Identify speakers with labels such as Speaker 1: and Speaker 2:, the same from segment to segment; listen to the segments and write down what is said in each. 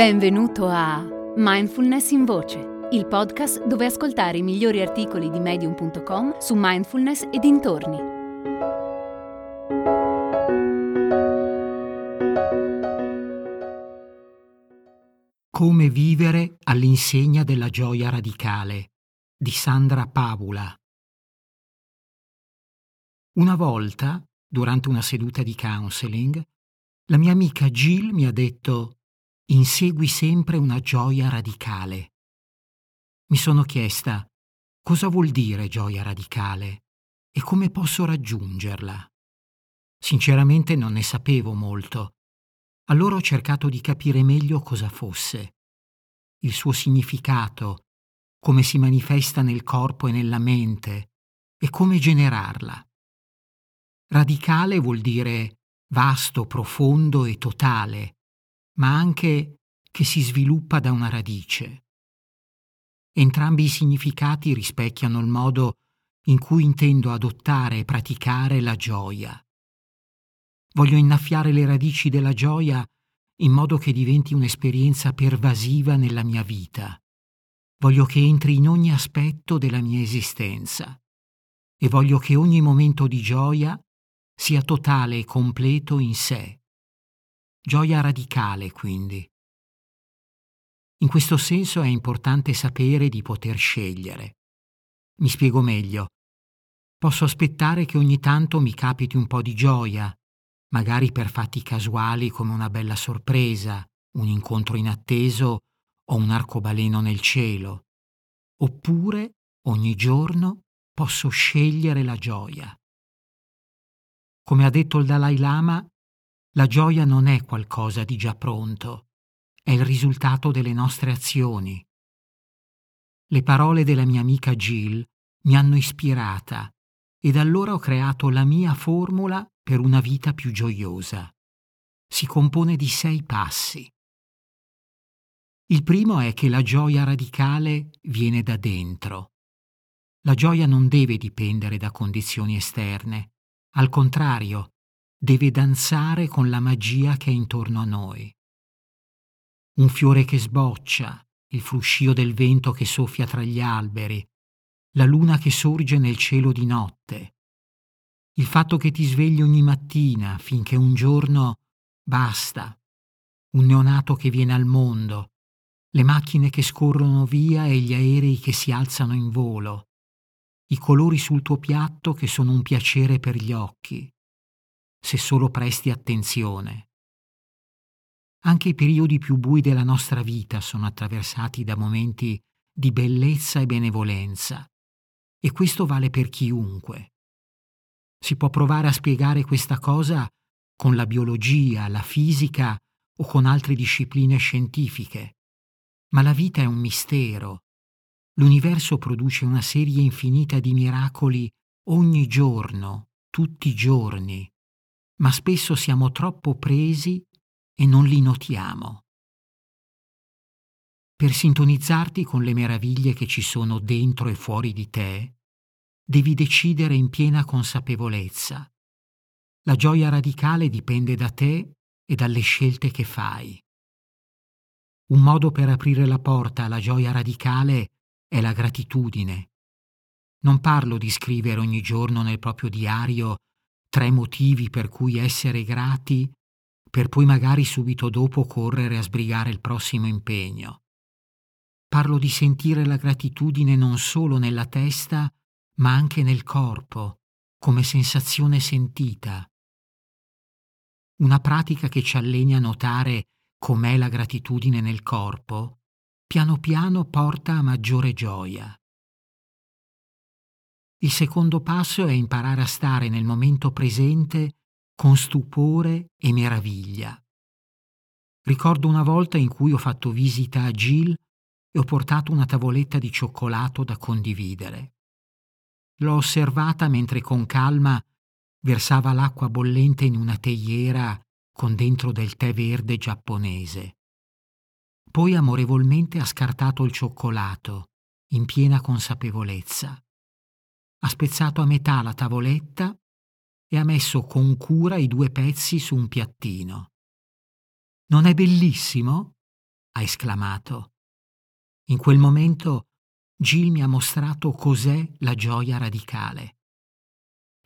Speaker 1: Benvenuto a Mindfulness in Voce, il podcast dove ascoltare i migliori articoli di medium.com su mindfulness e dintorni.
Speaker 2: Come vivere all'insegna della gioia radicale di Sandra Pavula. Una volta, durante una seduta di counseling, la mia amica Jill mi ha detto insegui sempre una gioia radicale. Mi sono chiesta cosa vuol dire gioia radicale e come posso raggiungerla. Sinceramente non ne sapevo molto. Allora ho cercato di capire meglio cosa fosse, il suo significato, come si manifesta nel corpo e nella mente e come generarla. Radicale vuol dire vasto, profondo e totale, ma anche che si sviluppa da una radice. Entrambi i significati rispecchiano il modo in cui intendo adottare e praticare la gioia. Voglio innaffiare le radici della gioia in modo che diventi un'esperienza pervasiva nella mia vita. Voglio che entri in ogni aspetto della mia esistenza e voglio che ogni momento di gioia sia totale e completo in sé. Gioia radicale, quindi. In questo senso è importante sapere di poter scegliere. Mi spiego meglio. Posso aspettare che ogni tanto mi capiti un po' di gioia, magari per fatti casuali come una bella sorpresa, un incontro inatteso o un arcobaleno nel cielo. Oppure, ogni giorno, posso scegliere la gioia. Come ha detto il Dalai Lama, la gioia non è qualcosa di già pronto, è il risultato delle nostre azioni. Le parole della mia amica Jill mi hanno ispirata e da allora ho creato la mia formula per una vita più gioiosa. Si compone di sei passi. Il primo è che la gioia radicale viene da dentro. La gioia non deve dipendere da condizioni esterne, al contrario, deve danzare con la magia che è intorno a noi. Un fiore che sboccia, il fruscio del vento che soffia tra gli alberi, la luna che sorge nel cielo di notte, il fatto che ti svegli ogni mattina finché un giorno basta, un neonato che viene al mondo, le macchine che scorrono via e gli aerei che si alzano in volo, i colori sul tuo piatto che sono un piacere per gli occhi, se solo presti attenzione. Anche i periodi più bui della nostra vita sono attraversati da momenti di bellezza e benevolenza, e questo vale per chiunque. Si può provare a spiegare questa cosa con la biologia, la fisica o con altre discipline scientifiche, ma la vita è un mistero. L'universo produce una serie infinita di miracoli ogni giorno, tutti i giorni, ma spesso siamo troppo presi e non li notiamo. Per sintonizzarti con le meraviglie che ci sono dentro e fuori di te, devi decidere in piena consapevolezza. La gioia radicale dipende da te e dalle scelte che fai. Un modo per aprire la porta alla gioia radicale è la gratitudine. Non parlo di scrivere ogni giorno nel proprio diario tre motivi per cui essere grati, per poi magari subito dopo correre a sbrigare il prossimo impegno. Parlo di sentire la gratitudine non solo nella testa, ma anche nel corpo, come sensazione sentita. Una pratica che ci alleni a notare com'è la gratitudine nel corpo, piano piano porta a maggiore gioia. Il secondo passo è imparare a stare nel momento presente con stupore e meraviglia. Ricordo una volta in cui ho fatto visita a Jill e ho portato una tavoletta di cioccolato da condividere. L'ho osservata mentre con calma versava l'acqua bollente in una teiera con dentro del tè verde giapponese. Poi amorevolmente ha scartato il cioccolato, in piena consapevolezza ha spezzato a metà la tavoletta e ha messo con cura i due pezzi su un piattino. Non è bellissimo? ha esclamato. In quel momento Jill mi ha mostrato cos'è la gioia radicale.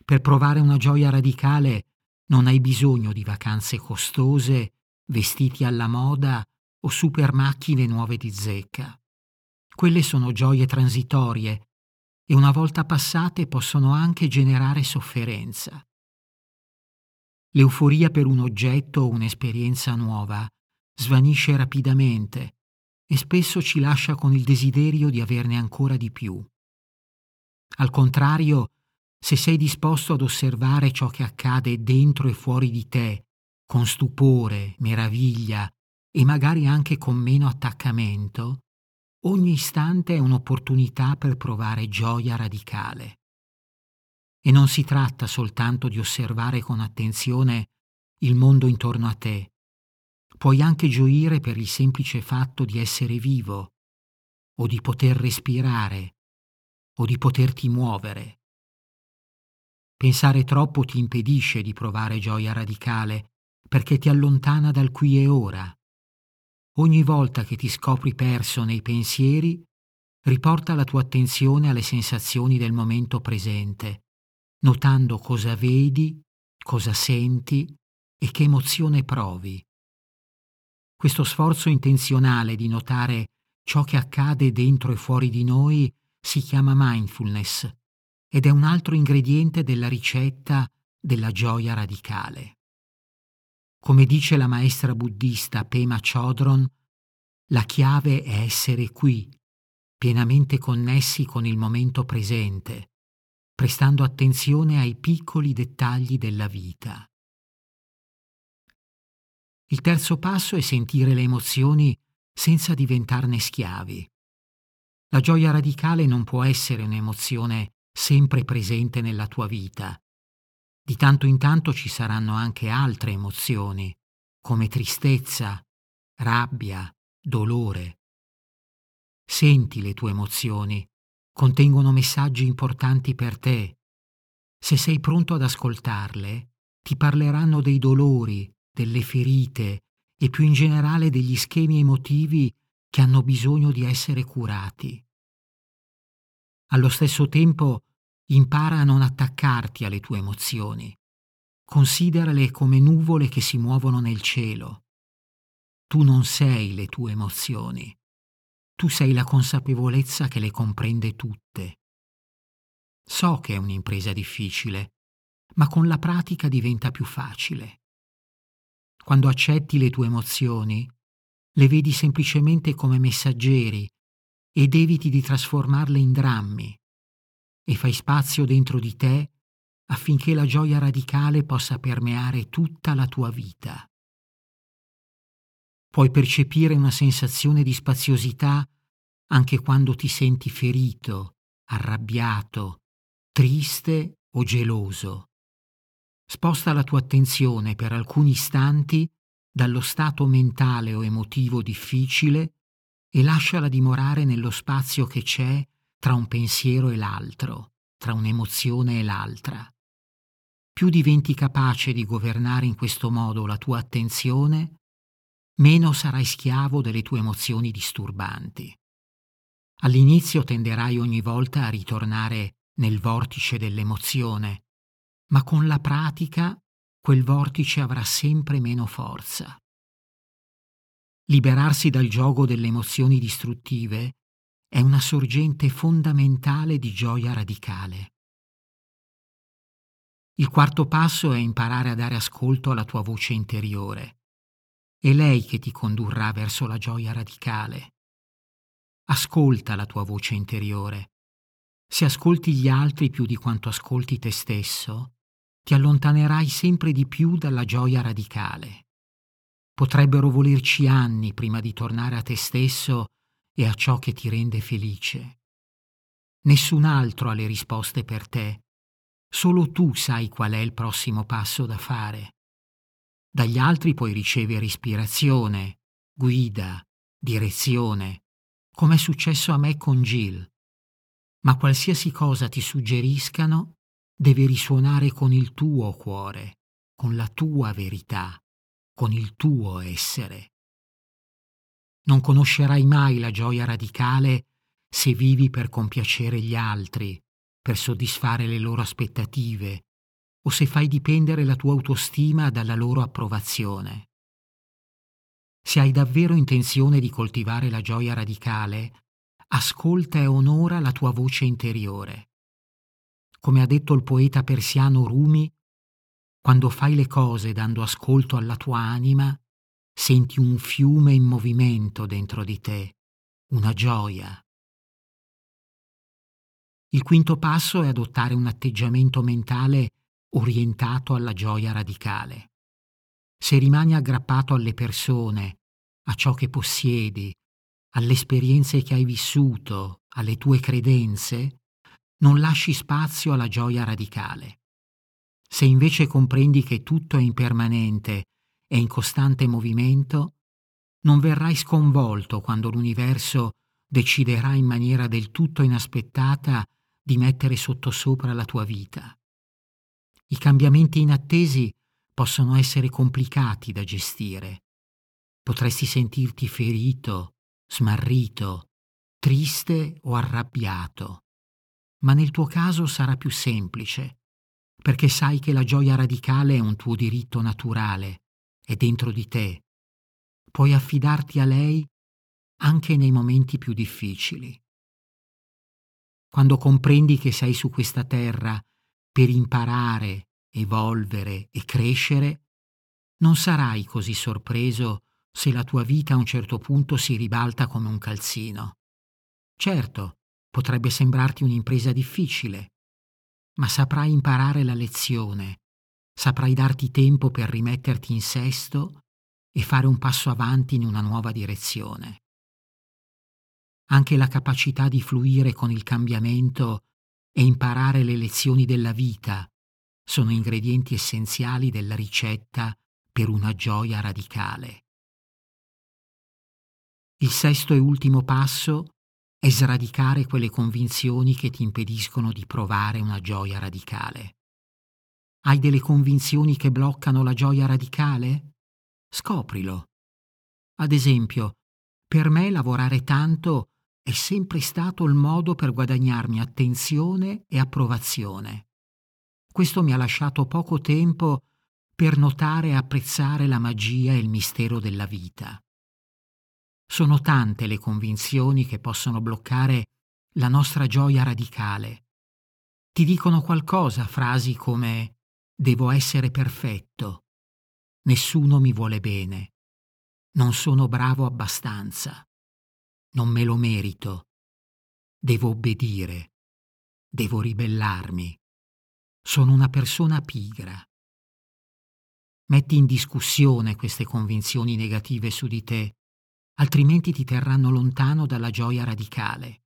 Speaker 2: Per provare una gioia radicale non hai bisogno di vacanze costose, vestiti alla moda o super macchine nuove di zecca. Quelle sono gioie transitorie e una volta passate possono anche generare sofferenza. L'euforia per un oggetto o un'esperienza nuova svanisce rapidamente e spesso ci lascia con il desiderio di averne ancora di più. Al contrario, se sei disposto ad osservare ciò che accade dentro e fuori di te, con stupore, meraviglia e magari anche con meno attaccamento, ogni istante è un'opportunità per provare gioia radicale. E non si tratta soltanto di osservare con attenzione il mondo intorno a te. Puoi anche gioire per il semplice fatto di essere vivo, o di poter respirare, o di poterti muovere. Pensare troppo ti impedisce di provare gioia radicale perché ti allontana dal qui e ora. Ogni volta che ti scopri perso nei pensieri, riporta la tua attenzione alle sensazioni del momento presente, notando cosa vedi, cosa senti e che emozione provi. Questo sforzo intenzionale di notare ciò che accade dentro e fuori di noi si chiama mindfulness ed è un altro ingrediente della ricetta della gioia radicale. Come dice la maestra buddista Pema Chodron, la chiave è essere qui, pienamente connessi con il momento presente, prestando attenzione ai piccoli dettagli della vita. Il terzo passo è sentire le emozioni senza diventarne schiavi. La gioia radicale non può essere un'emozione sempre presente nella tua vita. Di tanto in tanto ci saranno anche altre emozioni, come tristezza, rabbia, dolore. Senti le tue emozioni, contengono messaggi importanti per te. Se sei pronto ad ascoltarle, ti parleranno dei dolori, delle ferite e più in generale degli schemi emotivi che hanno bisogno di essere curati. Allo stesso tempo impara a non attaccarti alle tue emozioni. Considerale come nuvole che si muovono nel cielo. Tu non sei le tue emozioni. Tu sei la consapevolezza che le comprende tutte. So che è un'impresa difficile, ma con la pratica diventa più facile. Quando accetti le tue emozioni, le vedi semplicemente come messaggeri ed eviti di trasformarle in drammi e fai spazio dentro di te affinché la gioia radicale possa permeare tutta la tua vita. Puoi percepire una sensazione di spaziosità anche quando ti senti ferito, arrabbiato, triste o geloso. Sposta la tua attenzione per alcuni istanti dallo stato mentale o emotivo difficile e lasciala dimorare nello spazio che c'è tra un pensiero e l'altro, tra un'emozione e l'altra. Più diventi capace di governare in questo modo la tua attenzione, meno sarai schiavo delle tue emozioni disturbanti. All'inizio tenderai ogni volta a ritornare nel vortice dell'emozione, ma con la pratica quel vortice avrà sempre meno forza. Liberarsi dal gioco delle emozioni distruttive è una sorgente fondamentale di gioia radicale. Il quarto passo è imparare a dare ascolto alla tua voce interiore. È lei che ti condurrà verso la gioia radicale. Ascolta la tua voce interiore. Se ascolti gli altri più di quanto ascolti te stesso, ti allontanerai sempre di più dalla gioia radicale. Potrebbero volerci anni prima di tornare a te stesso e a ciò che ti rende felice. Nessun altro ha le risposte per te. Solo tu sai qual è il prossimo passo da fare. Dagli altri puoi ricevere ispirazione, guida, direzione, come è successo a me con Jill. Ma qualsiasi cosa ti suggeriscano, deve risuonare con il tuo cuore, con la tua verità, con il tuo essere. Non conoscerai mai la gioia radicale se vivi per compiacere gli altri, per soddisfare le loro aspettative, o se fai dipendere la tua autostima dalla loro approvazione. Se hai davvero intenzione di coltivare la gioia radicale, ascolta e onora la tua voce interiore. Come ha detto il poeta persiano Rumi, quando fai le cose dando ascolto alla tua anima, senti un fiume in movimento dentro di te, una gioia. Il quinto passo è adottare un atteggiamento mentale orientato alla gioia radicale. Se rimani aggrappato alle persone, a ciò che possiedi, alle esperienze che hai vissuto, alle tue credenze, non lasci spazio alla gioia radicale. Se invece comprendi che tutto è impermanente e in costante movimento, non verrai sconvolto quando l'universo deciderà in maniera del tutto inaspettata di mettere sottosopra la tua vita. I cambiamenti inattesi possono essere complicati da gestire. Potresti sentirti ferito, smarrito, triste o arrabbiato, ma nel tuo caso sarà più semplice perché sai che la gioia radicale è un tuo diritto naturale, è dentro di te. Puoi affidarti a lei anche nei momenti più difficili. Quando comprendi che sei su questa terra per imparare, evolvere e crescere, non sarai così sorpreso se la tua vita a un certo punto si ribalta come un calzino. Certo, potrebbe sembrarti un'impresa difficile, ma saprai imparare la lezione, saprai darti tempo per rimetterti in sesto e fare un passo avanti in una nuova direzione. Anche la capacità di fluire con il cambiamento e imparare le lezioni della vita sono ingredienti essenziali della ricetta per una gioia radicale. Il sesto e ultimo passo è sradicare quelle convinzioni che ti impediscono di provare una gioia radicale. Hai delle convinzioni che bloccano la gioia radicale? Scoprilo. Ad esempio, per me lavorare tanto è sempre stato il modo per guadagnarmi attenzione e approvazione. Questo mi ha lasciato poco tempo per notare e apprezzare la magia e il mistero della vita. Sono tante le convinzioni che possono bloccare la nostra gioia radicale. Ti dicono qualcosa frasi come devo essere perfetto, nessuno mi vuole bene, non sono bravo abbastanza, non me lo merito, devo obbedire, devo ribellarmi, sono una persona pigra. Metti in discussione queste convinzioni negative su di te altrimenti ti terranno lontano dalla gioia radicale.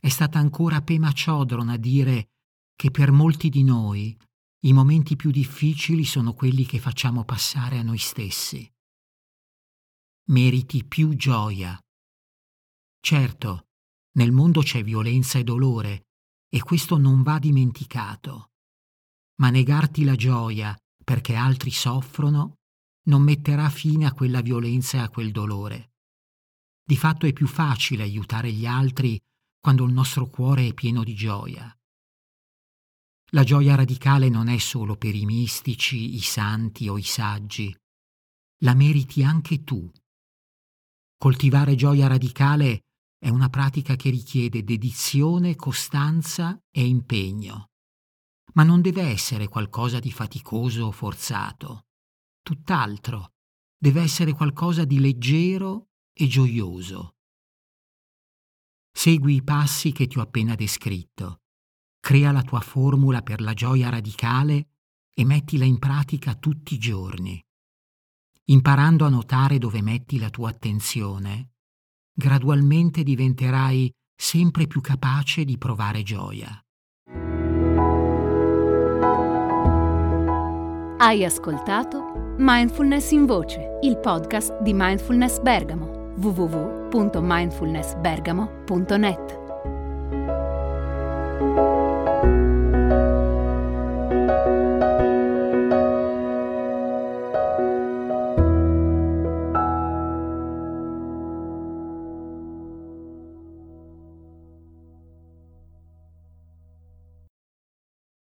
Speaker 2: È stata ancora Pema Chodron a dire che per molti di noi i momenti più difficili sono quelli che facciamo passare a noi stessi. Meriti più gioia. Certo, nel mondo c'è violenza e dolore e questo non va dimenticato. Ma negarti la gioia perché altri soffrono non metterà fine a quella violenza e a quel dolore. Di fatto è più facile aiutare gli altri quando il nostro cuore è pieno di gioia. La gioia radicale non è solo per i mistici, i santi o i saggi. La meriti anche tu. Coltivare gioia radicale è una pratica che richiede dedizione, costanza e impegno. Ma non deve essere qualcosa di faticoso o forzato tutt'altro, deve essere qualcosa di leggero e gioioso. Segui i passi che ti ho appena descritto, crea la tua formula per la gioia radicale e mettila in pratica tutti i giorni. Imparando a notare dove metti la tua attenzione, gradualmente diventerai sempre più capace di provare gioia.
Speaker 1: Hai ascoltato Mindfulness in Voce, il podcast di Mindfulness Bergamo, www.mindfulnessbergamo.net.